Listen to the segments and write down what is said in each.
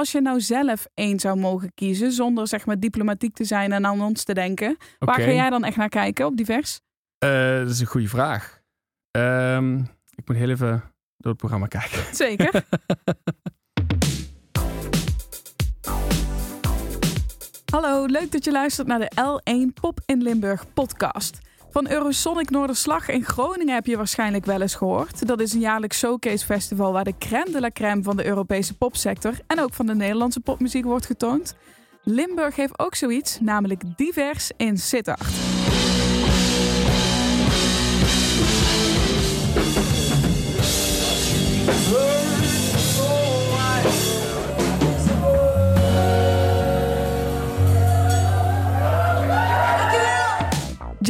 Als je nou zelf één zou mogen kiezen, zonder zeg maar diplomatiek te zijn en aan ons te denken, waar ga jij dan echt naar kijken op divers? Eh, dat is een goede vraag. Ehm, ik moet heel even door het programma kijken. Zeker. Hallo, leuk dat je luistert naar de L1 Pop in Limburg podcast. Van Eurosonic Noorderslag in Groningen heb je waarschijnlijk wel eens gehoord. Dat is een jaarlijks showcase festival waar de crème de la crème van de Europese popsector en ook van de Nederlandse popmuziek wordt getoond. Limburg heeft ook zoiets, namelijk Divers in Sittard.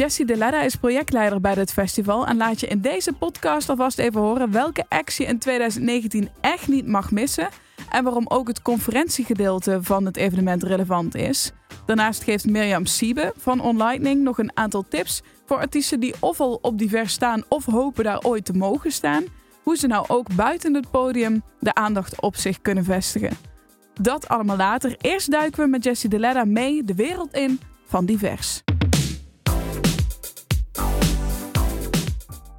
Jessie de Ledda is projectleider bij dit festival en laat je in deze podcast alvast even horen welke acts je in 2019 echt niet mag missen en waarom ook het conferentiegedeelte van het evenement relevant is. Daarnaast geeft Mirjam Siebe van OnLightning nog een aantal tips voor artiesten die ofwel op divers staan of hopen daar ooit te mogen staan, hoe ze nou ook buiten het podium de aandacht op zich kunnen vestigen. Dat allemaal later. Eerst duiken we met Jessie de Ledda mee de wereld in van divers.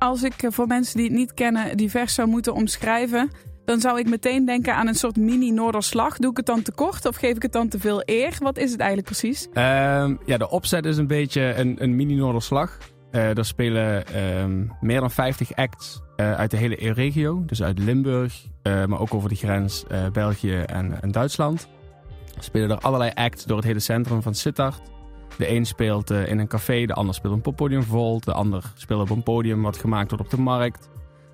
Als ik eh, voor mensen die het niet kennen divers zou moeten omschrijven, dan zou ik meteen denken aan een soort mini-Noorderslag. Doe ik het dan te kort of geef ik het dan te veel eer? Wat is het eigenlijk precies? Ehm, ja, de opzet is een beetje een, een mini-Noorderslag. Eh er spelen ehm, meer dan 50 acts eh, uit de hele regio. Dus uit Limburg, maar ook over de grens België en, en Duitsland. Spelen er allerlei acts door het hele centrum van Sittard. De een speelt eh, in een café, de ander speelt op een poppodium Volt. De ander speelt op een podium wat gemaakt wordt op de markt.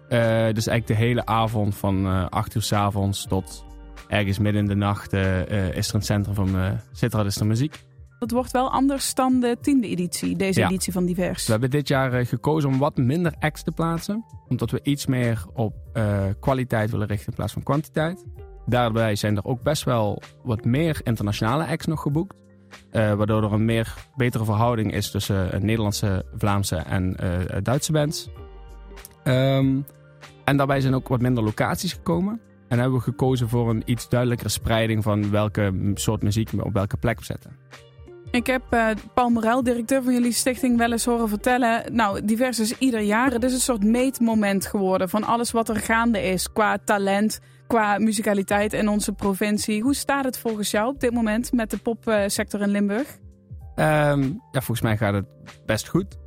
Eh, dus eigenlijk de hele avond van eh 8 uur s avonds tot ergens midden in de nacht eh, eh, is er het centrum van eh Sittard is er muziek. Dat wordt wel anders dan de tiende editie, deze Ja. editie van divers. We hebben dit jaar eh, gekozen om wat minder acts te plaatsen. Omdat we iets meer op eh, kwaliteit willen richten in plaats van kwantiteit. Daarbij zijn er ook best wel wat meer internationale acts nog geboekt. Eh, waardoor er een meer betere verhouding is tussen eh, Nederlandse, Vlaamse en eh, Duitse bands. Ehm, en daarbij zijn ook wat minder locaties gekomen. En hebben we gekozen voor een iets duidelijkere spreiding van welke soort muziek we op welke plek zetten. Ik heb Paul Morel, directeur van jullie stichting, wel eens horen vertellen. Nou, divers is ieder jaar. Het is een soort meetmoment geworden van alles wat er gaande is qua talent, qua muzikaliteit in onze provincie. Hoe staat het volgens jou op dit moment met de popsector in Limburg? Ehm, ja, volgens mij gaat het best goed.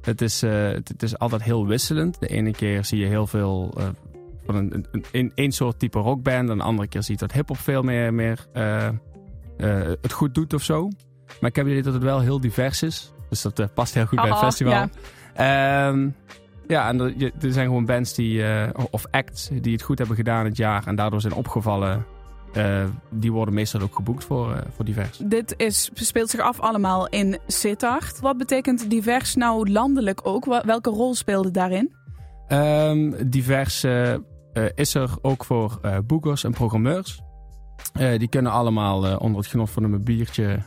Het is, eh, het, het is altijd heel wisselend. De ene keer zie je heel veel eh, van een, een, een, soort type rockband. En de andere keer zie je dat hip-hop veel meer, meer eh, het goed doet of zo. Maar ik heb idee dat het wel heel divers is. Dus dat past heel goed bij het Aha, festival. ja. Ehm, ja, en er, je- er zijn gewoon bands die, eh, of acts die het goed hebben gedaan het jaar en daardoor zijn opgevallen. Eh, die worden meestal ook geboekt voor, eh, voor divers. Dit is, speelt zich af allemaal in Sittard. Wat betekent divers nou landelijk ook? Welke rol speelde daarin? Ehm, divers is er ook voor boekers en programmeurs. Die kunnen allemaal onder het genot van een biertje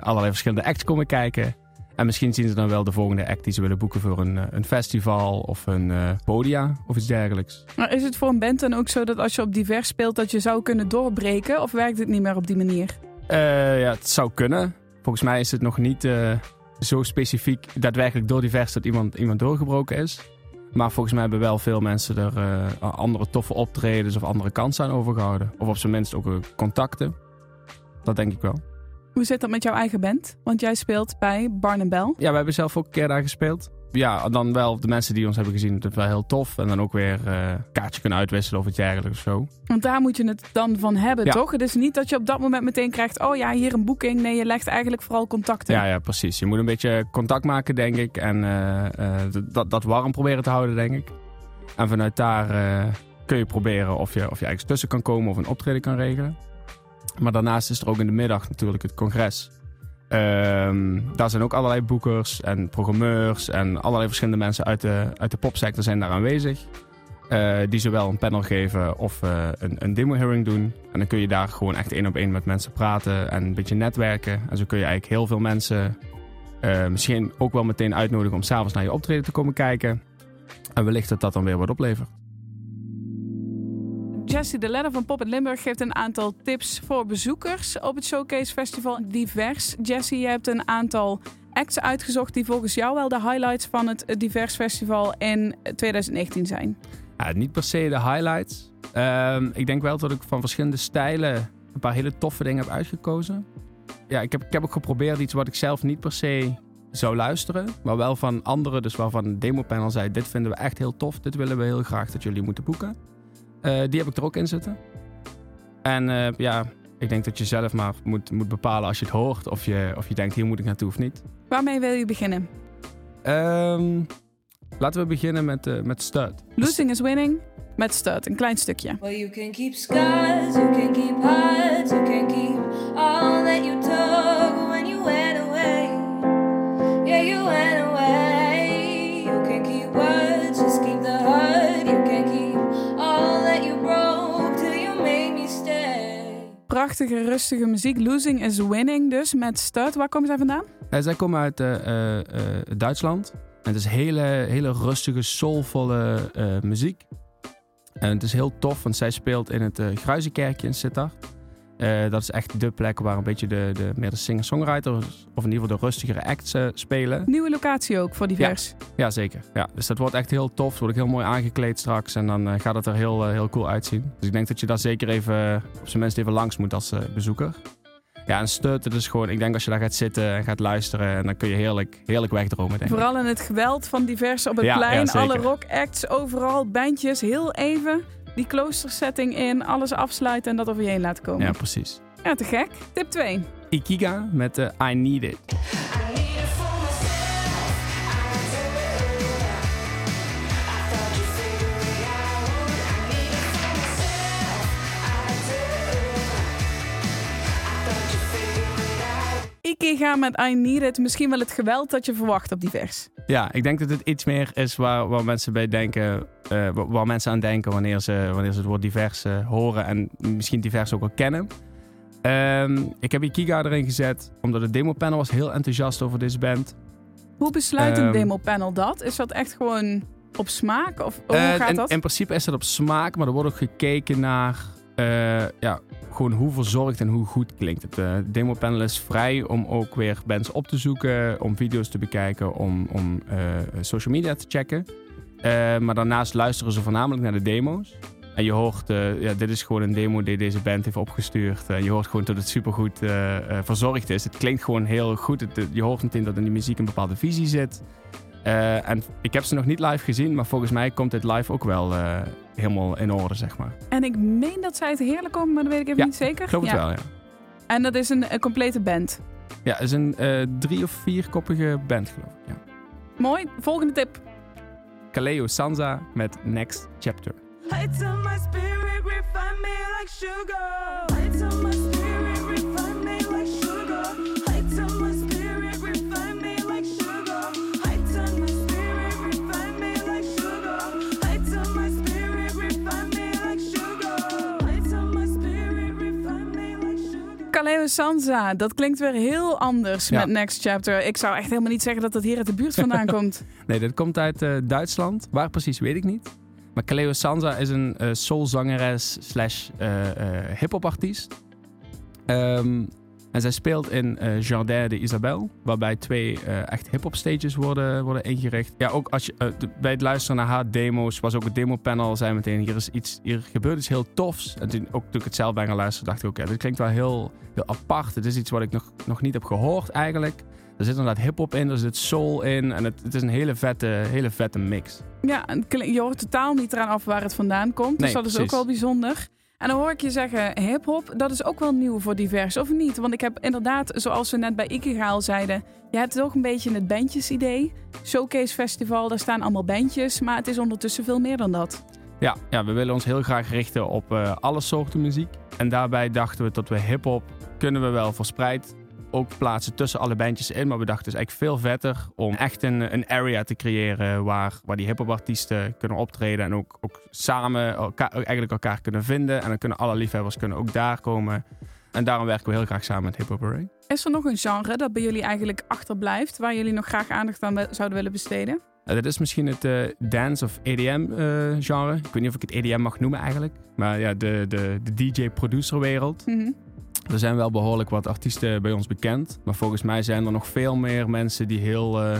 allerlei verschillende acts komen kijken. En misschien zien ze dan wel de volgende act die ze willen boeken voor een, eh, een festival of een eh, podia of iets dergelijks. Maar is het voor een band dan ook zo dat als je op divers speelt dat je zou kunnen doorbreken? Of werkt het niet meer op die manier? Eh, ja, het zou kunnen. Volgens mij is het nog niet zo specifiek daadwerkelijk door divers dat iemand, iemand doorgebroken is. Maar volgens mij hebben wel veel mensen er andere toffe optredens of andere kansen aan overgehouden. Of op zijn minst ook contacten. Dat denk ik wel. Hoe zit dat met jouw eigen band? Want jij speelt bij Barn Bell. Ja, we hebben zelf ook een keer daar gespeeld. Ja, dan wel de mensen die ons hebben gezien, dat is wel heel tof. En dan ook weer een kaartje kunnen uitwisselen of iets dergelijks of zo. Want daar moet je het dan van hebben, Ja. toch? Het is niet dat je op dat moment meteen krijgt... oh ja, hier een boeking. Nee, je legt eigenlijk vooral contacten. Ja, ja, precies. Je moet een beetje contact maken, denk ik. En eh, eh, dat, dat warm proberen te houden, denk ik. En vanuit daar kun je proberen of je, of je ergens tussen kan komen of een optreden kan regelen. Maar daarnaast is er ook in de middag natuurlijk het congres. Ehm, daar zijn ook allerlei boekers en programmeurs en allerlei verschillende mensen uit de, uit de popsector zijn daar aanwezig. Eh, die zowel een panel geven of eh, een, een demo-hearing doen. En dan kun je daar gewoon echt één op één met mensen praten en een beetje netwerken. En zo kun je eigenlijk heel veel mensen eh, misschien ook wel meteen uitnodigen om s'avonds naar je optreden te komen kijken. En wellicht dat dat dan weer wat oplevert. Jessie de Ledder van Pop in Limburg geeft een aantal tips voor bezoekers op het Showcase Festival. Divers. Jessie, je hebt een aantal acts uitgezocht die volgens jou wel de highlights van het Divers Festival in 2019 zijn. Ja, niet per se de highlights. Ehm, ik denk wel dat ik van verschillende stijlen een paar hele toffe dingen heb uitgekozen. Ja, ik heb, ik heb ook geprobeerd iets wat ik zelf niet per se zou luisteren, maar wel van anderen, dus waarvan een demopanel zei: Dit vinden we echt heel tof, dit willen we heel graag dat jullie moeten boeken. Eh, die heb ik er ook in zitten. En eh, ja, ik denk dat je zelf maar moet, moet bepalen als je het hoort of je, of je denkt: hier moet ik naartoe of niet. Waarmee wil je beginnen? Ehm, laten we beginnen met, uh, met Stud. Losing is winning met Stud, een klein stukje. Well, you can keep scars, you can keep hearts, you can keep all that you took when you went away. Yeah, you went away. Prachtige, rustige muziek. Losing is winning dus met Stud. Waar komen zij vandaan? Uh, zij komen uit uh, uh, Duitsland. En het is hele, hele rustige, soulvolle muziek. En het is heel tof, want zij speelt in het uh, Gruizenkerkje in Sittard. Uh, dat is echt de plek waar een beetje de, de meer de singer-songwriters, of in ieder geval de rustigere acts uh, spelen. Nieuwe locatie ook voor divers. Ja, ja, zeker. Ja, dus dat wordt echt heel tof. Word ik heel mooi aangekleed straks en dan gaat het er heel, heel cool uitzien. Dus ik denk dat je daar zeker even, op zijn minst even langs moet als bezoeker. Ja, en stut, het is gewoon, ik denk als je daar gaat zitten en gaat luisteren, en dan kun je heerlijk, heerlijk wegdromen. Denk Vooral in het geweld van divers op het Ja, plein, ja, alle rockacts, overal bandjes, heel even die kloostersetting in, alles afsluiten en dat over je heen laten komen. Ja, Ja, precies. te gek. Tip 2. Ikiga met eh, I Need It. Ikiga met I Need It, misschien wel het geweld dat je verwacht op divers. Ja, ik denk dat het iets meer is waar, waar mensen bij denken, eh, waar- mensen aan denken wanneer ze, wanneer ze het woord divers eh, horen en misschien divers ook wel kennen. Ehm, ik heb Ikiga erin gezet omdat het demopanel was heel enthousiast over deze band. Hoe besluit een Ehm, demopanel dat? Is dat echt gewoon op smaak? Of hoe Eh, gaat in, dat? in principe is dat op smaak, maar er wordt ook gekeken naar eh, ja, gewoon hoe verzorgd en hoe goed klinkt het. Eh demopanel is vrij om ook weer bands op te zoeken, om video's te bekijken, om, om eh, social media te checken. Maar daarnaast luisteren ze voornamelijk naar de demo's. En je hoort, ja, dit is gewoon een demo die deze band heeft opgestuurd. Je hoort gewoon dat het supergoed verzorgd is. Het klinkt gewoon heel goed. Je hoort meteen dat in die muziek een bepaalde visie zit. En ik heb ze nog niet live gezien, maar volgens mij komt dit live ook wel helemaal in orde, zeg maar. En ik meen dat zij het heerlijk komen, maar dat weet ik even Ja, niet zeker. Geloof Ja. het wel, ja. En dat is een, een complete band. Ja, het is een eh, drie- of vierkoppige band, geloof ik. Ja. Mooi. Volgende tip. Kaleo Sansa met Next Chapter. Sansa, dat klinkt weer heel anders Ja. met Next Chapter. Ik zou echt helemaal niet zeggen dat dat hier uit de buurt vandaan komt. Nee, dit komt uit eh, Duitsland. Waar precies, weet ik niet. Maar Kaleo Sansa is een eh soulzangeres slash eh, hip-hop artiest. Ehm, en zij speelt in eh, Jardin de Isabelle, waarbij twee eh, echt hip-hop stages worden, worden ingericht. Ja, ook als je, eh, bij het luisteren naar haar demo's, was ook het demopanel, zei meteen: hier, is iets, hier gebeurt iets heel tofs. En toen, ook toen ik het zelf ben gaan luisteren, dacht ik: oké, dit klinkt wel heel, heel apart. Het is iets wat ik nog, nog niet heb gehoord eigenlijk. Er zit inderdaad hip-hop in, er zit soul in. En het, het is een hele vette, hele vette mix. Ja, je hoort totaal niet eraan af waar het vandaan komt. Dus dat is ook wel bijzonder. En dan hoor ik je zeggen, hip-hop, dat is ook wel nieuw voor divers, of niet? Want ik heb inderdaad, zoals we net bij Ikiga al zeiden, je hebt toch een beetje het bandjesidee. Showcase Festival, daar staan allemaal bandjes, maar het is ondertussen veel meer dan dat. Ja, ja we willen ons heel graag richten op eh, alle soorten muziek. En daarbij dachten we dat we hip-hop kunnen we wel verspreid ook plaatsen tussen alle bandjes in. Maar we dachten dus eigenlijk veel vetter om echt een, een area te creëren waar, waar die hip-hop artiesten kunnen optreden. En ook, ook samen elkaar, eigenlijk elkaar kunnen vinden. En dan kunnen alle liefhebbers kunnen ook daar komen. En daarom werken we heel graag samen met Hip Hop Array. Is er nog een genre dat bij jullie eigenlijk achterblijft, waar jullie nog graag aandacht aan zouden willen besteden? Uh, dit is misschien het eh, dance of EDM eh, genre. Ik weet niet of ik het EDM mag noemen eigenlijk. Maar ja, de, de, de DJ-producer wereld. Mhm. Er zijn wel behoorlijk wat artiesten bij ons bekend. Maar volgens mij zijn er nog veel meer mensen die heel, eh,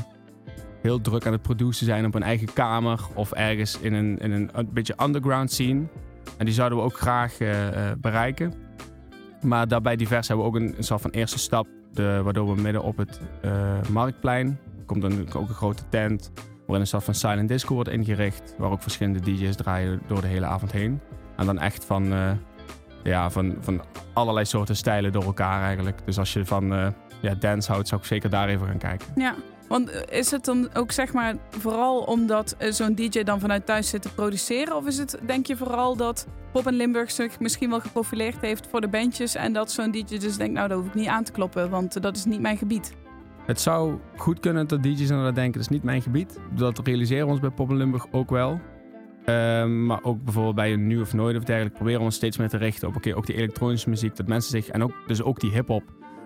heel druk aan het produceren zijn op hun eigen kamer. Of ergens in een, in een, een beetje underground scene. En die zouden we ook graag eh, eh, bereiken. Maar daarbij divers hebben we ook een, een soort van eerste stap. De, waardoor we midden op het eh, marktplein. komt dan ook een grote tent. Waarin een soort van silent disco wordt ingericht. Waar ook verschillende DJ's draaien door de hele avond heen. En dan echt van, ja, van, van allerlei soorten stijlen door elkaar eigenlijk. Dus als je van eh, ja, dance houdt, zou ik zeker daar even gaan kijken. Ja, want eh, is het dan ook zeg maar vooral omdat eh, zo'n DJ dan vanuit thuis zit te produceren? Of is het denk je vooral dat Pop en Limburg zich misschien wel geprofileerd heeft voor de bandjes en dat zo'n DJ dus denkt, nou daar hoef ik niet aan te kloppen, want dat is niet mijn gebied. Het zou goed kunnen dat DJ's inderdaad denken, dat is niet mijn gebied. Dat realiseren we ons bij Pop en Limburg ook wel. Ehm, maar ook bijvoorbeeld bij een nu of nooit of dergelijke proberen we ons steeds meer te richten op oké, ook die elektronische muziek. Dat mensen zich, en ook, dus ook die hip-hop,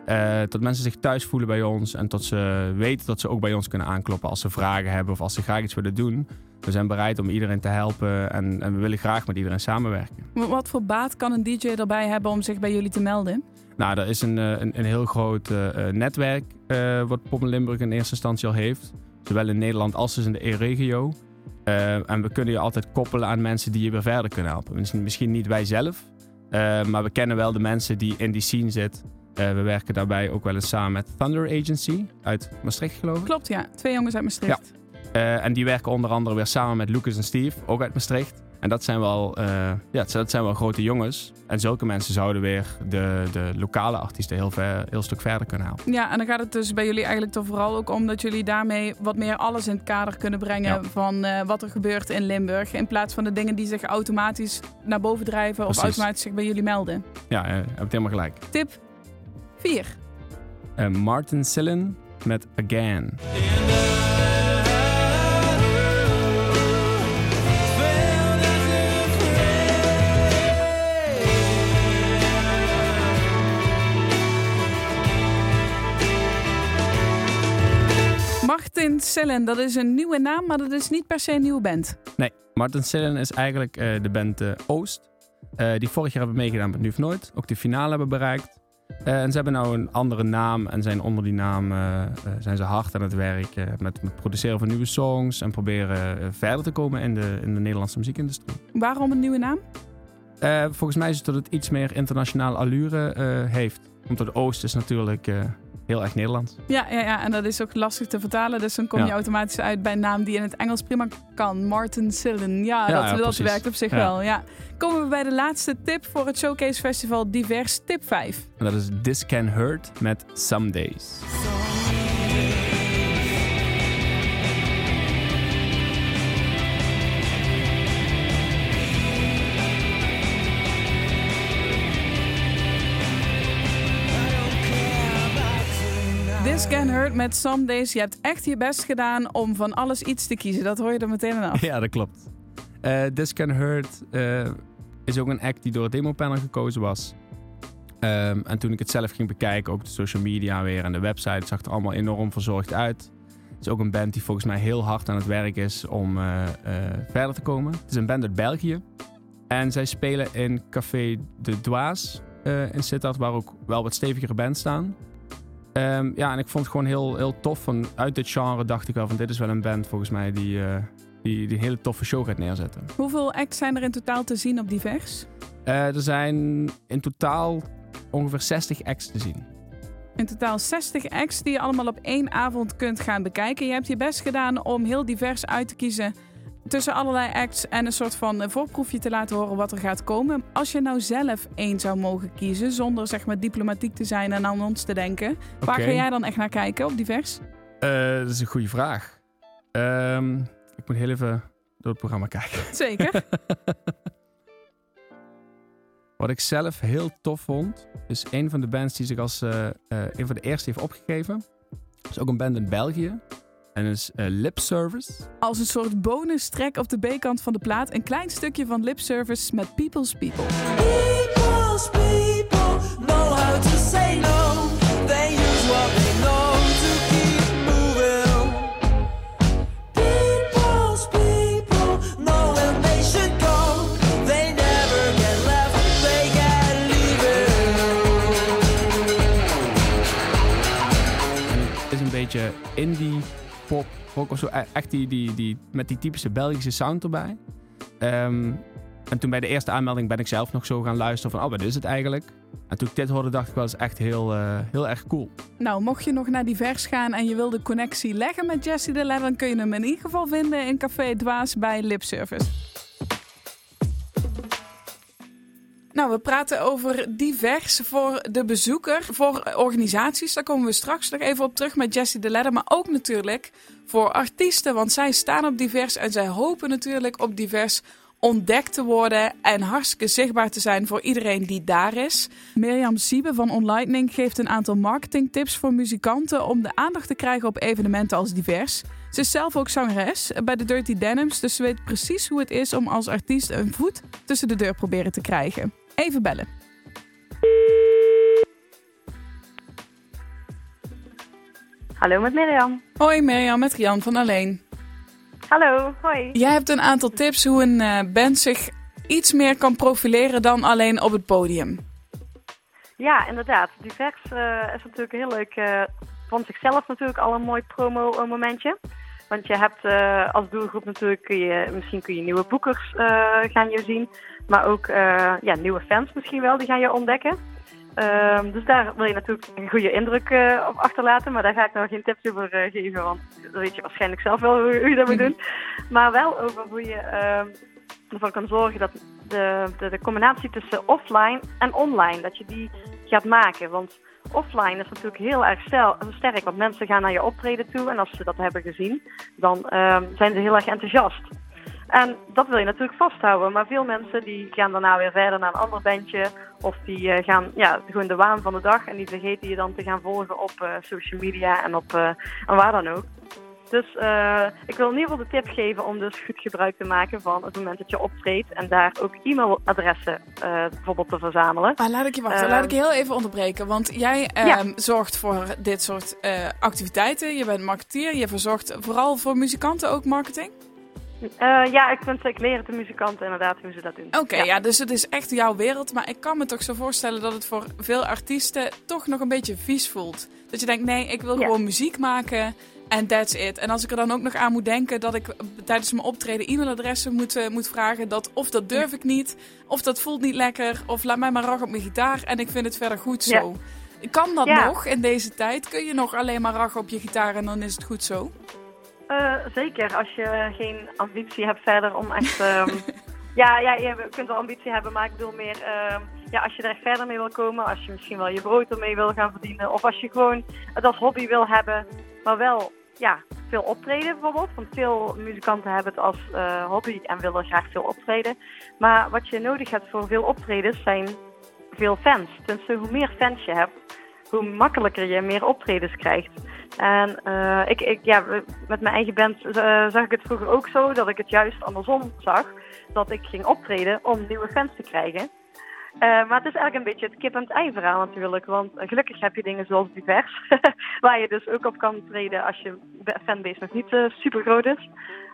eh, dat mensen zich thuis voelen bij ons. En dat ze weten dat ze ook bij ons kunnen aankloppen als ze vragen hebben of als ze graag iets willen doen. We zijn bereid om iedereen te helpen en, en we willen graag met iedereen samenwerken. Wat voor baat kan een DJ erbij hebben om zich bij jullie te melden? Nou, er is een, eh, een, een heel groot eh, netwerk wat Pop Limburg in eerste instantie al heeft. Zowel in Nederland als dus in de E-regio. Eh, en we kunnen je altijd koppelen aan mensen die je weer verder kunnen helpen. Misschien, misschien niet wij zelf, eh, maar we kennen wel de mensen die in die scene zitten. Eh, we werken daarbij ook wel eens samen met Thunder Agency uit Maastricht, geloof ik. Klopt, ja. Twee jongens uit Maastricht. Eh, en die werken onder andere weer samen met Lucas en Steve, ook uit Maastricht. En dat zijn wel, eh, ja, dat zijn wel grote jongens. En zulke mensen zouden weer de, de lokale artiesten heel, ver, heel stuk verder kunnen helpen. Ja, en dan gaat het dus bij jullie eigenlijk toch vooral ook om dat jullie daarmee wat meer alles in het kader kunnen brengen Ja. van eh, wat er gebeurt in Limburg. In plaats van de dingen die zich automatisch naar boven drijven of automatisch zich bij jullie melden. Ja, eh, heb ik helemaal gelijk. Tip 4. Eh, Martin Sillen met Again. Martin Sellen, dat is een nieuwe naam, maar dat is niet per se een nieuwe band. Nee, Martin Sillen is eigenlijk eh, de band eh, Oost. eh, die vorig jaar hebben meegedaan met Nu of Nooit. Ook de finale hebben bereikt. En ze hebben nou een andere naam. En zijn onder die naam zijn ze hard aan het werk. met, met het produceren van nieuwe songs. En proberen verder te komen in de, in de Nederlandse muziekindustrie. Waarom een nieuwe naam? Volgens mij is het dat het iets meer internationale allure heeft. Omdat Oost is natuurlijk heel erg Nederlands. Ja, ja, ja, en dat is ook lastig te vertalen. Dus dan kom je Ja. automatisch uit bij een naam die in het Engels prima kan. Martin Sillen. Ja, Ja, dat, ja, dat precies. werkt op zich wel. Ja. Komen we bij de laatste tip voor het Showcase Festival Divers, tip 5. En dat is This Can Hurt met Some Days. Can Hurt met Some Days. Je hebt echt je best gedaan om van alles iets te kiezen. Dat hoor je er meteen af. Ja, dat klopt. Eh This Can Hurt eh, is ook een act die door het demopanel gekozen was. Ehm, en toen ik het zelf ging bekijken, ook de social media weer en de website, zag er allemaal enorm verzorgd uit. Het is ook een band die volgens mij heel hard aan het werk is om eh, verder te komen. Het is een band uit België. En zij spelen in Café de Dwaas in Sittard, waar ook wel wat stevigere bands staan. Ehm, ja, en ik vond het gewoon heel, heel tof. Van, uit dit genre dacht ik wel van dit is wel een band volgens mij die, eh, die, die een hele toffe show gaat neerzetten. Hoeveel acts zijn er in totaal te zien op Divers? Eh, er zijn in totaal ongeveer 60 acts te zien. In totaal 60 acts die je allemaal op één avond kunt gaan bekijken. Je hebt je best gedaan om heel divers uit te kiezen tussen allerlei acts en een soort van eh, voorproefje te laten horen wat er gaat komen. Als je nou zelf één zou mogen kiezen, zonder zeg maar diplomatiek te zijn en aan ons te denken, waar ga jij dan echt naar kijken op divers? Eh, dat is een goede vraag. Ehm, ik moet heel even door het programma kijken. Zeker. Wat ik zelf heel tof vond, is een van de bands die zich als eh, een van de eerste heeft opgegeven. Dat is ook een band in België. En is uh, lip service. Als een soort bonus track op de B-kant van de plaat. Een klein stukje van lip service met People's People. People's people know how to say no. They use what they know to keep moving. People's people know when they should go. They never get left, they get leaving. Het is een beetje indie pop rock zo. E- Echt die, die, die, met die typische Belgische sound erbij. Ehm, en toen bij de eerste aanmelding ben ik zelf nog zo gaan luisteren van, oh, wat is het eigenlijk? En toen ik dit hoorde, dacht ik wel eens echt heel, eh, heel erg cool. Nou, mocht je nog naar Divers gaan en je wil de connectie leggen met Jesse de Lab, dan kun je hem in ieder geval vinden in Café Dwaas bij Lip Nou, we praten over divers voor de bezoeker, voor organisaties. Daar komen we straks nog even op terug met Jessie de Ledder. Maar ook natuurlijk voor artiesten, want zij staan op divers en zij hopen natuurlijk op divers ontdekt te worden en hartstikke zichtbaar te zijn voor iedereen die daar is. Mirjam Siebe van OnLightning geeft een aantal marketingtips voor muzikanten om de aandacht te krijgen op evenementen als divers. Ze is zelf ook zangeres bij de Dirty Denims, dus ze weet precies hoe het is om als artiest een voet tussen de deur proberen te krijgen. Even bellen. Hallo met Mirjam. Hoi Mirjam, met Rian van Alleen. Hallo, hoi. Jij hebt een aantal tips hoe een eh, band zich iets meer kan profileren dan alleen op het podium. Ja, inderdaad. Divers eh, is natuurlijk heel leuk. eh van zichzelf natuurlijk al een mooi promo-momentje. Want je hebt als doelgroep natuurlijk, kun je, misschien kun je nieuwe boekers gaan je zien. Maar ook eh, ja, nieuwe fans misschien wel, die gaan je ontdekken. Ehm, dus daar wil je natuurlijk een goede indruk eh, op achterlaten. Maar daar ga ik nog geen tips over eh, geven, want dat weet je waarschijnlijk zelf wel hoe, hoe je dat moet doen. Maar wel over hoe je ehm, ervoor kan zorgen dat de, de, de combinatie tussen offline en online, dat je die gaat maken. Want offline is natuurlijk heel erg stel- sterk, want mensen gaan naar je optreden toe en als ze dat hebben gezien, dan ehm, zijn ze heel erg enthousiast. En dat wil je natuurlijk vasthouden, maar veel mensen die gaan daarna weer verder naar een ander bandje of die eh, gaan ja, gewoon de waan van de dag en die vergeten je dan te gaan volgen op eh, social media en, op, eh, en waar dan ook. Dus ik wil in ieder geval de tip geven om dus goed gebruik te maken van het moment dat je optreedt en daar ook e-mailadressen bijvoorbeeld te verzamelen. Maar laat ik je wachten, Ehm. laat ik je heel even onderbreken. Want jij ehm, zorgt voor dit soort activiteiten. Je bent marketeer, je verzorgt vooral voor muzikanten ook marketing. Eh, ja, ik, vind, ik leer het de muzikanten inderdaad hoe ze dat doen. Oké, ja. dus het is echt jouw wereld. Maar ik kan me toch zo voorstellen dat het voor veel artiesten toch nog een beetje vies voelt. Dat je denkt, nee, ik wil Ja. gewoon muziek maken en that's it. En als ik er dan ook nog aan moet denken dat ik tijdens mijn optreden e-mailadressen moet, eh, moet vragen. Dat of dat durf ik niet, of dat voelt niet lekker, of laat mij maar rag op mijn gitaar en ik vind het verder goed Ja. zo. Kan dat nog in deze tijd? Kun je nog alleen maar rag op je gitaar en dan is het goed zo? Eh, zeker, als je geen ambitie hebt verder om echt... ehm, ja, ja, je kunt wel ambitie hebben, maar ik bedoel meer... ehm, ja, als je er echt verder mee wil komen, als je misschien wel je brood ermee wil gaan verdienen... of als je gewoon het als hobby wil hebben, maar wel ja, veel optreden bijvoorbeeld. Want veel muzikanten hebben het als eh, hobby en willen graag veel optreden. Maar wat je nodig hebt voor veel optredens zijn veel fans. Tenminste, hoe meer fans je hebt, hoe makkelijker je meer optredens krijgt. En eh, ik, ik, ja, met mijn eigen band eh, zag ik het vroeger ook zo dat ik het juist andersom zag. Dat ik ging optreden om nieuwe fans te krijgen. Eh, maar het is eigenlijk een beetje het kip en het ei natuurlijk. Want gelukkig heb je dingen zoals divers. waar je dus ook op kan treden als je fanbase nog niet super groot is.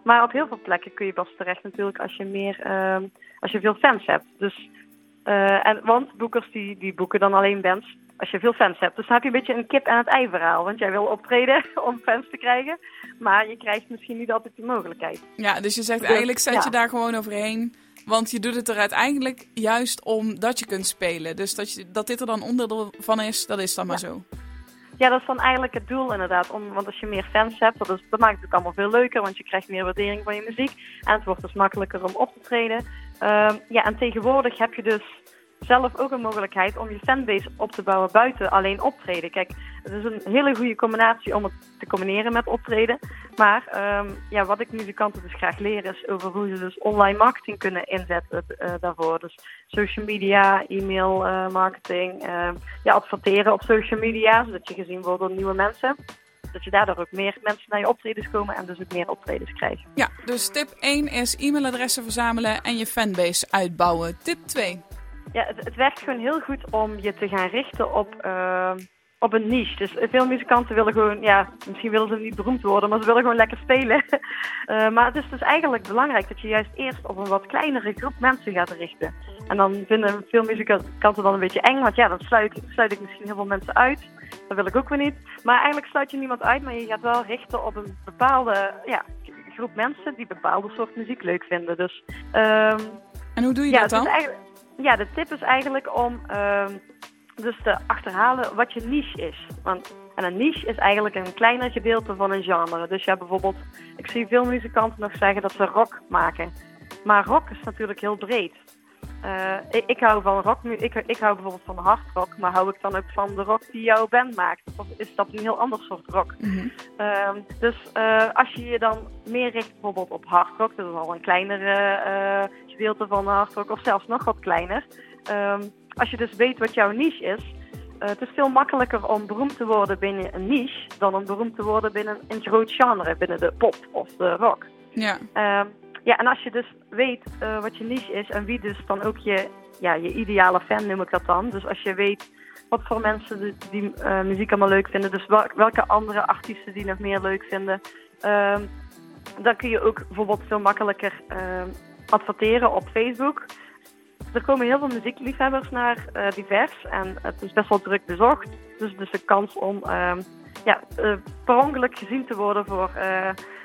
Maar op heel veel plekken kun je pas terecht natuurlijk als je, meer, ehm, als je veel fans hebt. Dus, en, want boekers die, die boeken dan alleen bands als je veel fans hebt. Dus dan heb je een beetje een kip en het ei verhaal. Want jij wil optreden om fans te krijgen. Maar je krijgt misschien niet altijd die mogelijkheid. Ja, dus je zegt Dus, eigenlijk zet ja. je daar gewoon overheen. Want je doet het er uiteindelijk juist omdat je kunt spelen. Dus dat, je, dat dit er dan onderdeel van is, dat is dan maar zo. Ja, dat is dan eigenlijk het doel inderdaad. Om, want als je meer fans hebt, dat, is, dat maakt het ook allemaal veel leuker. Want je krijgt meer waardering van je muziek. En het wordt dus makkelijker om op te treden. Ehm, ja, en tegenwoordig heb je dus zelf ook een mogelijkheid om je fanbase op te bouwen buiten alleen optreden. Kijk, het is een hele goede combinatie om het te combineren met optreden. Maar ehm, ja, wat ik muzikanten dus graag leer is over hoe ze dus online marketing kunnen inzetten eh, daarvoor. Dus social media, e-mail eh, marketing, eh, ja, adverteren op social media, zodat je gezien wordt door nieuwe mensen. Dat je daardoor ook meer mensen naar je optredens komen en dus ook meer optredens krijgen. Ja, dus tip 1 is e-mailadressen verzamelen en je fanbase uitbouwen. Tip 2. Ja, het, het werkt gewoon heel goed om je te gaan richten op, ehm, op een niche. Dus veel muzikanten willen gewoon, ja, misschien willen ze niet beroemd worden, maar ze willen gewoon lekker spelen. Eh, maar het is dus eigenlijk belangrijk dat je juist eerst op een wat kleinere groep mensen gaat richten. En dan vinden veel muzikanten dan een beetje eng, want ja, dan sluit, sluit ik misschien heel veel mensen uit. Dat wil ik ook weer niet. Maar eigenlijk sluit je niemand uit, maar je gaat wel richten op een bepaalde ja, groep mensen die bepaalde soort muziek leuk vinden. Dus ehm, En hoe doe je ja, dat dan? Ja, de tip is eigenlijk om ehm, dus te achterhalen wat je niche is. Want, en een niche is eigenlijk een kleiner gedeelte van een genre. Dus ja, bijvoorbeeld, ik zie veel muzikanten nog zeggen dat ze rock maken. Maar rock is natuurlijk heel breed. Eh, ik, ik hou van rock, ik, ik hou bijvoorbeeld van hardrock, maar hou ik dan ook van de rock die jouw band maakt? Of is dat een heel ander soort rock? Mhm. Ehm, dus eh, als je je dan meer richt bijvoorbeeld op hardrock, dat is al een kleinere eh, gedeelte van hardrock, of zelfs nog wat kleiner. Ehm, als je dus weet wat jouw niche is, het is veel makkelijker om beroemd te worden binnen een niche dan om beroemd te worden binnen een groot genre, binnen de pop of de rock. Ja. Ja, en als je dus weet eh, wat je niche is en wie dus dan ook je, ja, je ideale fan noem ik dat dan. Dus als je weet wat voor mensen die, eh, muziek allemaal leuk vinden, dus wel- welke andere artiesten die nog meer leuk vinden, ehm, dan kun je ook bijvoorbeeld veel makkelijker ehm, adverteren op Facebook. Er komen heel veel muziekliefhebbers naar eh, divers en het is best wel druk bezocht. Dus dus de kans om ehm, ja, per ongeluk gezien te worden voor,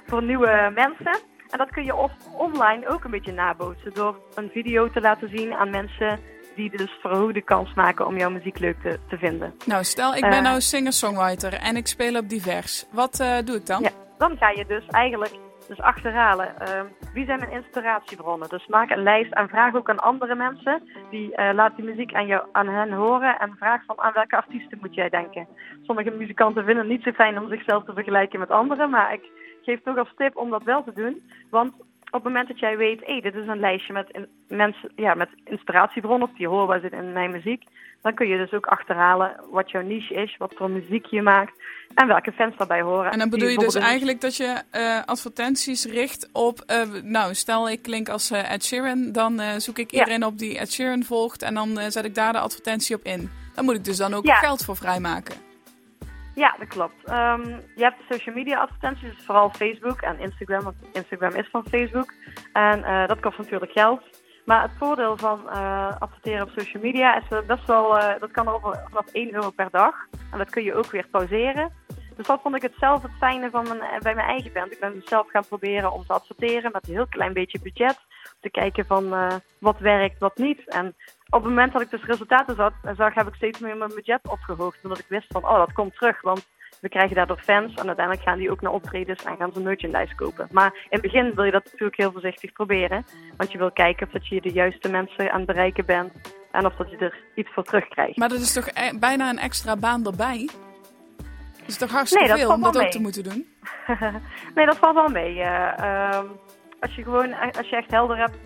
voor nieuwe mensen. En dat kun je of online ook een beetje nabootsen door een video te laten zien aan mensen die dus verhoogde kans maken om jouw muziek leuk te, te vinden. Nou, stel ik ben Eh. nou singer-songwriter en ik speel op divers. Wat eh, doe ik dan? Ja, dan ga je dus eigenlijk dus achterhalen ehm, wie zijn mijn inspiratiebronnen. Dus maak een lijst en vraag ook aan andere mensen. Die eh, laat die muziek aan, jou, aan hen horen en vraag van aan welke artiesten moet jij denken. Sommige muzikanten vinden het niet zo fijn om zichzelf te vergelijken met anderen, maar ik geef toch als tip om dat wel te doen. Want op het moment dat jij weet, hé, dit is een lijstje met, in- mensen, ja, met inspiratiebronnen, of die hoorbaar zit in mijn muziek, dan kun je dus ook achterhalen wat jouw niche is, wat voor muziek je maakt en welke fans daarbij horen. En dan bedoel je dus eigenlijk dat je eh, advertenties richt op... eh, nou, stel ik klink als eh, Ed Sheeran, dan zoek ik Ja. iedereen op die Ed Sheeran volgt... en dan zet ik daar de advertentie op in. Dan moet ik dus dan ook Ja. geld voor vrijmaken. Ja, dat klopt. Ehm, je hebt de social media advertenties, dus vooral Facebook en Instagram, want Instagram is van Facebook. En eh, dat kost natuurlijk geld. Maar het voordeel van eh, adverteren op social media is eh, best wel, eh, dat kan er over- vanaf 1 euro per dag. En dat kun je ook weer pauzeren. Dus dat vond ik het zelf het fijne van bij mijn eigen band. Ik ben dus zelf gaan proberen om te adverteren met een heel klein beetje budget. Om te kijken van wat werkt, wat niet. En op het moment dat ik dus resultaten zat, zag, heb ik steeds meer mijn budget opgehoogd. Omdat ik wist van, oh, dat komt terug. Want we krijgen daardoor fans en uiteindelijk gaan die ook naar optredens en gaan ze merchandise kopen. Maar in het begin wil je dat natuurlijk heel voorzichtig proberen. Want je wil kijken of dat je de juiste mensen aan het bereiken bent. En of dat je er iets voor terugkrijgt. Maar dat is toch e- bijna een extra baan erbij? Dat is toch hartstikke Nee, dat veel om dat ook te moeten doen? nee, dat valt wel mee. eh, ehm, als je gewoon, als je echt helder hebt,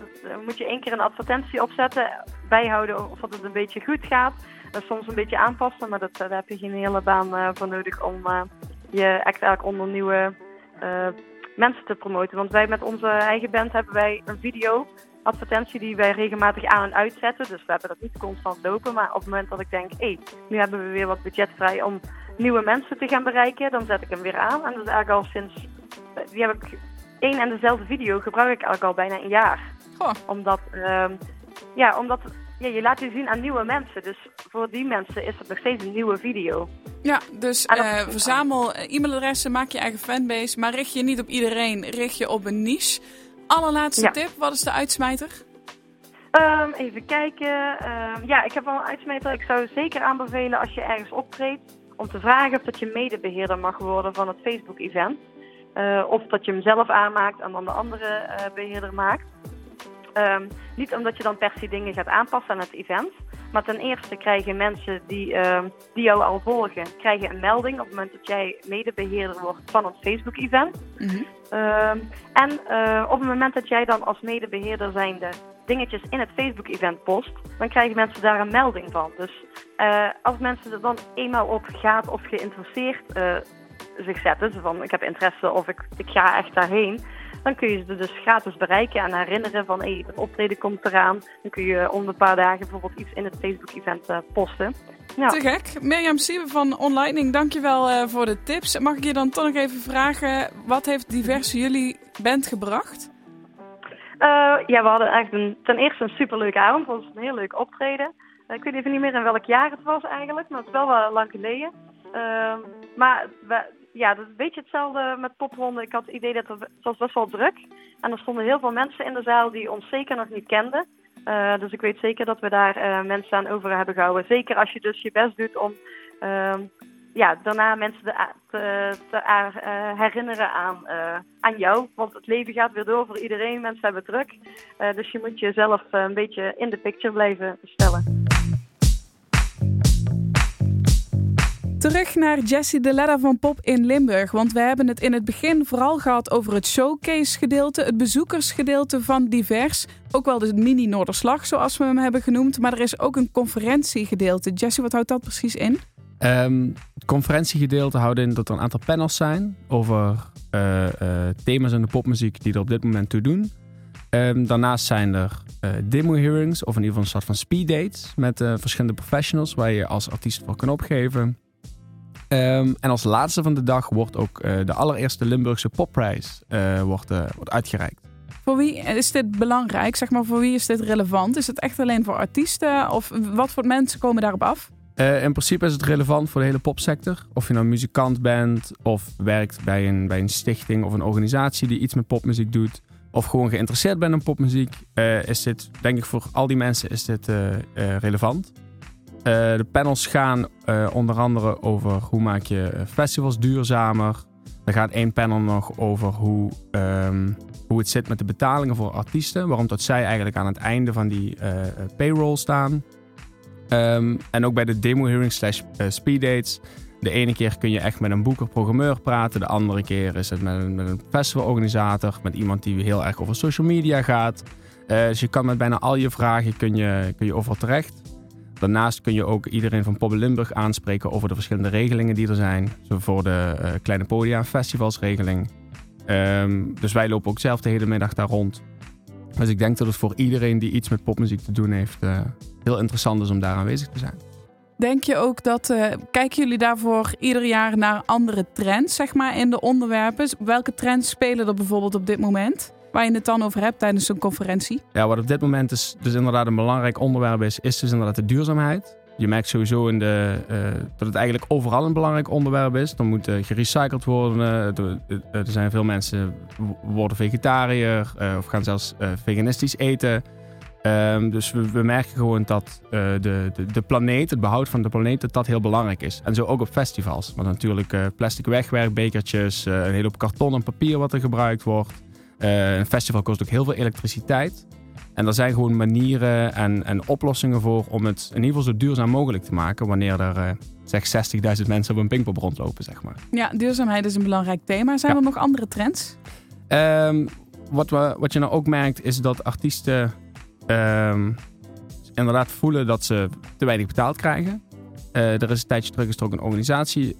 moet je één keer een advertentie opzetten, bijhouden of dat het een beetje goed gaat. En soms een beetje aanpassen, maar dat, eh, daar heb je geen hele baan eh, voor nodig om eh, je echt eigenlijk onder nieuwe eh, mensen te promoten. Want wij met onze eigen band hebben wij een video advertentie die wij regelmatig aan en uitzetten. Dus we hebben dat niet constant lopen. Maar op het moment dat ik denk, hé, nu hebben we weer wat budget vrij om nieuwe mensen te gaan bereiken, dan zet ik hem weer aan. En dat is eigenlijk al sinds, die heb ik één en dezelfde video gebruik ik eigenlijk al bijna een jaar. Goh. Omdat, ehm, ja, omdat ja, je laat je zien aan nieuwe mensen. Dus voor die mensen is het nog steeds een nieuwe video. Ja, dus eh, verzamel eh, e-mailadressen, maak je eigen fanbase, maar richt je niet op iedereen, richt je op een niche. Allerlaatste Ja. tip, wat is de uitsmijter? Ehm, even kijken. Ehm, ja, ik heb wel een uitsmijter. Ik zou zeker aanbevelen als je ergens optreedt om te vragen of dat je medebeheerder mag worden van het Facebook-event. Eh, of dat je hem zelf aanmaakt en dan de andere eh, beheerder maakt. Ehm, niet omdat je dan per se dingen gaat aanpassen aan het event. Maar ten eerste krijgen mensen die, ehm, die jou al volgen, krijgen een melding op het moment dat jij medebeheerder wordt van het Facebook-event. Mhm. Ehm, en eh, op het moment dat jij dan als medebeheerder zijnde dingetjes in het Facebook-event post, dan krijgen mensen daar een melding van. Dus eh, als mensen er dan eenmaal op gaat of geïnteresseerd eh, zich zetten, van ik heb interesse of ik, ik ga echt daarheen, dan kun je ze dus gratis bereiken en herinneren van hey, het optreden komt eraan. Dan kun je om een paar dagen bijvoorbeeld iets in het Facebook-event eh, posten. Ja. Te gek. Mirjam Siebe van OnLightning, dankjewel eh voor de tips. Mag ik je dan toch nog even vragen, wat heeft Diverse jullie band gebracht? Eh, ja, we hadden echt een, ten eerste een superleuke avond. Het was een heel leuk optreden. Ik weet even niet meer in welk jaar het was eigenlijk, maar het is wel wel lang geleden. Ehm, maar we, ja, dat is een beetje hetzelfde met popronde. Ik had het idee dat het, was best wel druk. En er stonden heel veel mensen in de zaal die ons zeker nog niet kenden. Eh, dus ik weet zeker dat we daar eh, mensen aan over hebben gehouden. Zeker als je dus je best doet om ehm, ja, daarna mensen te, te, te eh, herinneren aan, aan jou. Want het leven gaat weer door voor iedereen. Mensen hebben druk. Dus je moet jezelf een beetje in de picture blijven stellen. Terug naar Jessie de Ledda van Pop in Limburg. Want we hebben het in het begin vooral gehad over het showcase-gedeelte, het bezoekersgedeelte van Divers. Ook wel de mini-Noorderslag, zoals we hem hebben genoemd. Maar er is ook een conferentiegedeelte. Jessie, wat houdt dat precies in? Ehm, het conferentiegedeelte houdt in dat er een aantal panels zijn over eh, eh, thema's in de popmuziek die er op dit moment toe doen. Ehm, daarnaast zijn er eh, demo hearings of in ieder geval een soort van speed dates met verschillende professionals waar je als artiest voor kan opgeven. Ehm, en als laatste van de dag wordt ook eh, de allereerste Limburgse popprijs eh, wordt, eh, wordt uitgereikt. Voor wie is dit belangrijk? Zeg maar, voor wie is dit relevant? Is het echt alleen voor artiesten? Of wat voor mensen komen daarop af? In principe is het relevant voor de hele popsector. Of je nou muzikant bent of werkt bij een, bij een stichting of een organisatie die iets met popmuziek doet. Of gewoon geïnteresseerd bent in popmuziek. is dit, denk ik, voor al die mensen is dit relevant. Eh, de panels gaan eh, onder andere over hoe maak je eh, festivals duurzamer. Er gaat één panel nog over hoe, ehm, hoe het zit met de betalingen voor artiesten. Waarom dat zij eigenlijk aan het einde van die payroll staan. Ehm, en ook bij de demo hearing slash speed dates. De ene keer kun je echt met een boeker-programmeur praten. De andere keer is het met een, met een festivalorganisator. Met iemand die heel erg over social media gaat. Dus je kan met bijna al je vragen kun je, kun je overal terecht. Daarnaast kun je ook iedereen van Pop Limburg aanspreken over de verschillende regelingen die er zijn. Zo voor de eh, kleine podia festivalsregeling. Ehm, dus wij lopen ook zelf de hele middag daar rond. Dus ik denk dat het voor iedereen die iets met popmuziek te doen heeft... eh, heel interessant is om daar aanwezig te zijn. Denk je ook dat, eh, kijken jullie daarvoor ieder jaar naar andere trends, zeg maar, in de onderwerpen? Welke trends spelen er bijvoorbeeld op dit moment? Waar je het dan over hebt tijdens een conferentie? Ja, wat op dit moment dus, inderdaad een belangrijk onderwerp is, is dus inderdaad de duurzaamheid. Je merkt sowieso in de, eh, dat het eigenlijk overal een belangrijk onderwerp is. Er moet eh, gerecycled worden. eh, er, zijn veel mensen worden vegetariër eh, of gaan zelfs veganistisch eten. Ehm, dus we, merken gewoon dat de, de, de planeet, het behoud van de planeet, dat dat heel belangrijk is. En zo ook op festivals. Want natuurlijk plastic wegwerkbekertjes, eh, een hele hoop karton en papier wat er gebruikt wordt. Eh, een festival kost ook heel veel elektriciteit. En er zijn gewoon manieren en, en oplossingen voor om het in ieder geval zo duurzaam mogelijk te maken. Wanneer er eh, zeg 60.000 mensen op een Pinkpop rondlopen, zeg maar. Ja, duurzaamheid is een belangrijk thema. Zijn Ja. er nog andere trends? Ehm, wat, we, wat je nou ook merkt is dat artiesten ehm, inderdaad voelen dat ze te weinig betaald krijgen. Eh, er is een tijdje terug is er ook een organisatie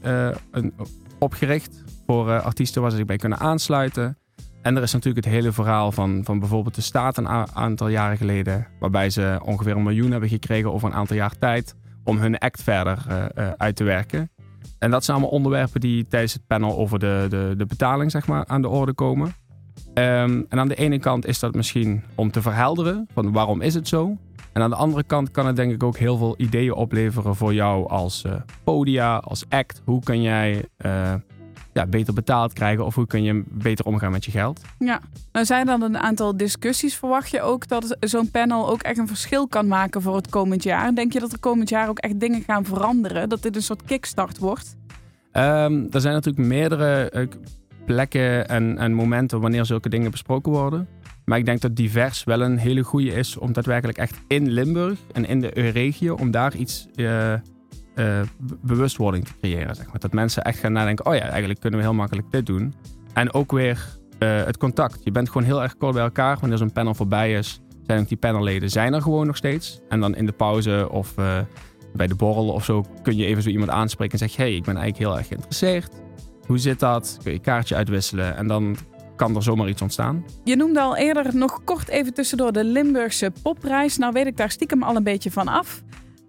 een, opgericht voor artiesten waar ze zich bij kunnen aansluiten. En er is natuurlijk het hele verhaal van, van bijvoorbeeld de staat een aantal jaren geleden. Waarbij ze ongeveer een miljoen hebben gekregen over een aantal jaar tijd om hun act verder eh, eh, uit te werken. En dat zijn allemaal onderwerpen die tijdens het panel over de, de, de betaling zeg maar, aan de orde komen. Ehm, en aan de ene kant is dat misschien om te verhelderen van waarom is het zo. En aan de andere kant kan het denk ik ook heel veel ideeën opleveren voor jou als eh, podia, als act. Hoe kun jij ja, beter betaald krijgen of hoe kun je beter omgaan met je geld? Ja, nou zijn dan een aantal discussies. Verwacht je ook dat zo'n panel ook echt een verschil kan maken voor het komend jaar? Denk je dat er komend jaar ook echt dingen gaan veranderen? Dat dit een soort kickstart wordt? Ehm, er zijn natuurlijk meerdere eh, plekken en, en momenten wanneer zulke dingen besproken worden. Maar ik denk dat divers wel een hele goede is om daadwerkelijk echt in Limburg en in de regio, om daar iets eh, eh, be- bewustwording te creëren. Zeg maar. Dat mensen echt gaan nadenken, oh ja, eigenlijk kunnen we heel makkelijk dit doen. En ook weer eh, het contact. Je bent gewoon heel erg kort bij elkaar. Wanneer zo'n panel voorbij is, zijn ook die panelleden zijn er gewoon nog steeds. En dan in de pauze of eh, bij de borrel of zo kun je even zo iemand aanspreken en zeggen, hey, ik ben eigenlijk heel erg geïnteresseerd. Hoe zit dat? Kun je kaartje uitwisselen? En dan kan er zomaar iets ontstaan. Je noemde al eerder nog kort even tussendoor de Limburgse popprijs. Nou weet ik daar stiekem al een beetje van af.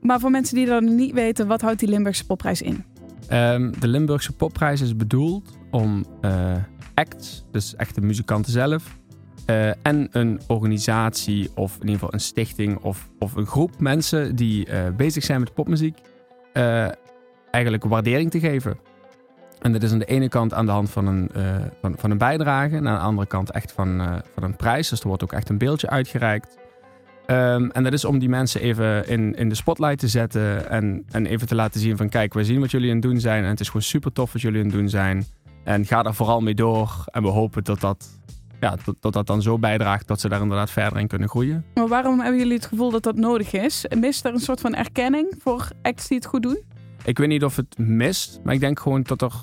Maar voor mensen die dat niet weten, wat houdt die Limburgse popprijs in? Ehm, de Limburgse popprijs is bedoeld om eh, acts, dus echte muzikanten zelf, eh, en een organisatie of in ieder geval een stichting of, of een groep mensen die eh, bezig zijn met popmuziek, eigenlijk waardering te geven. En dat is aan de ene kant aan de hand van een, van, van een bijdrage, en aan de andere kant echt van, van een prijs. Dus er wordt ook echt een beeldje uitgereikt. Ehm, en dat is om die mensen even in, in de spotlight te zetten en, en even te laten zien van kijk, we zien wat jullie aan het doen zijn en het is gewoon super tof wat jullie aan het doen zijn. En ga daar vooral mee door en we hopen dat dat, ja, dat, dat, dat dan zo bijdraagt dat ze daar inderdaad verder in kunnen groeien. Maar waarom hebben jullie het gevoel dat dat nodig is? Mist er een soort van erkenning voor acts die het goed doen? Ik weet niet of het mist, maar ik denk gewoon dat er,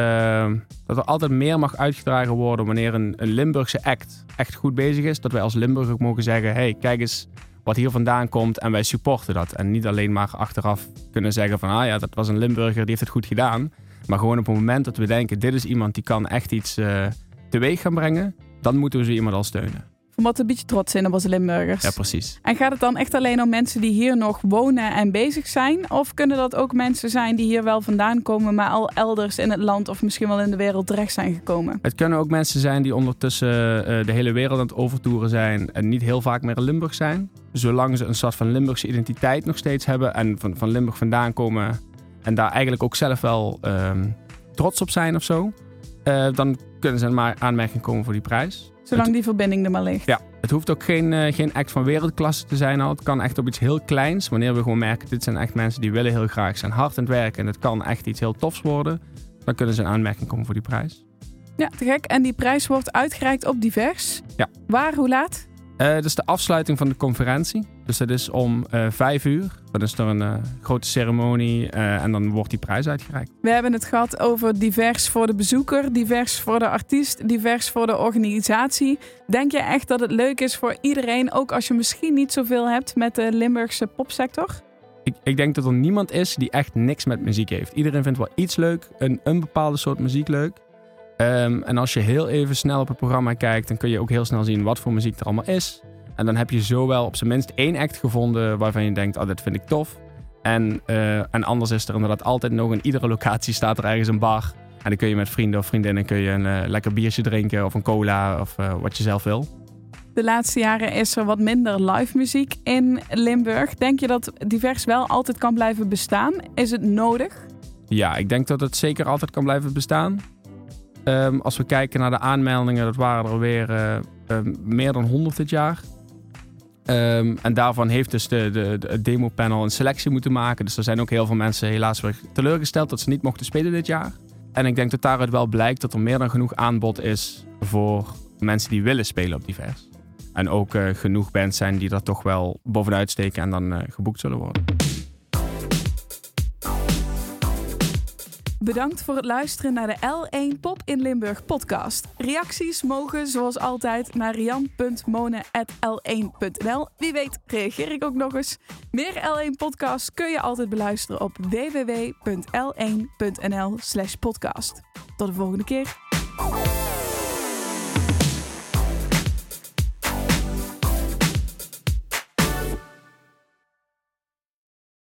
ehm, dat er altijd meer mag uitgedragen worden wanneer een, een Limburgse act echt goed bezig is. Dat wij als Limburg ook mogen zeggen, hey, kijk eens wat hier vandaan komt en wij supporten dat. En niet alleen maar achteraf kunnen zeggen van, ah ja, dat was een Limburger, die heeft het goed gedaan. Maar gewoon op het moment dat we denken, dit is iemand die kan echt iets eh, teweeg gaan brengen, dan moeten we zo iemand al steunen. Van wat een beetje trots zijn op onze Limburgers. Ja, precies. En gaat het dan echt alleen om mensen die hier nog wonen en bezig zijn? Of kunnen dat ook mensen zijn die hier wel vandaan komen, maar al elders in het land of misschien wel in de wereld terecht zijn gekomen? Het kunnen ook mensen zijn die ondertussen eh, de hele wereld aan het overtoeren zijn en niet heel vaak meer in Limburg zijn. Zolang ze een soort van Limburgse identiteit nog steeds hebben en van, van Limburg vandaan komen en daar eigenlijk ook zelf wel ehm, trots op zijn of zo, eh, dan kunnen ze maar aanmerking komen voor die prijs. Zolang die verbinding er maar ligt. Ja, het hoeft ook geen, eh, geen act van wereldklasse te zijn al. Het kan echt op iets heel kleins. Wanneer we gewoon merken, dit zijn echt mensen die willen heel graag zijn hard aan het werken en het kan echt iets heel tofs worden, dan kunnen ze een aanmerking komen voor die prijs. Ja, te gek. En die prijs wordt uitgereikt op divers. Ja. Waar, hoe laat? Eh dat is de afsluiting van de conferentie. Dus dat is om eh, vijf uur. Dan is er een eh, grote ceremonie en dan wordt die prijs uitgereikt. We hebben het gehad over divers voor de bezoeker, divers voor de artiest, divers voor de organisatie. Denk je echt dat het leuk is voor iedereen, ook als je misschien niet zoveel hebt met de Limburgse popsector? Ik, ik denk dat er niemand is die echt niks met muziek heeft. Iedereen vindt wel iets leuk, een, een bepaalde soort muziek leuk. Ehm, en als je heel even snel op het programma kijkt, dan kun je ook heel snel zien wat voor muziek er allemaal is. En dan heb je zowel op zijn minst één act gevonden waarvan je denkt, oh, dit vind ik tof. En, eh, en anders is er inderdaad altijd nog in iedere locatie staat er ergens een bar. En dan kun je met vrienden of vriendinnen kun je een eh, lekker biertje drinken of een cola of eh, wat je zelf wil. De laatste jaren is er wat minder live muziek in Limburg. Denk je dat divers wel altijd kan blijven bestaan? Is het nodig? Ja, ik denk dat het zeker altijd kan blijven bestaan. Ehm, als we kijken naar de aanmeldingen, dat waren er weer eh, ehm, meer dan 100 dit jaar. Ehm, en daarvan heeft dus de, de, demopanel een selectie moeten maken. Dus er zijn ook heel veel mensen helaas weer teleurgesteld dat ze niet mochten spelen dit jaar. En ik denk dat daaruit wel blijkt dat er meer dan genoeg aanbod is voor mensen die willen spelen op divers. En ook eh, genoeg bands zijn die er toch wel bovenuit steken en dan eh, geboekt zullen worden. Bedankt voor het luisteren naar de L1 Pop in Limburg podcast. Reacties mogen zoals altijd naar rian.monen.l1.nl. Wie weet reageer ik ook nog eens. Meer L1 podcast kun je altijd beluisteren op www.l1.nl slash podcast. Tot de volgende keer.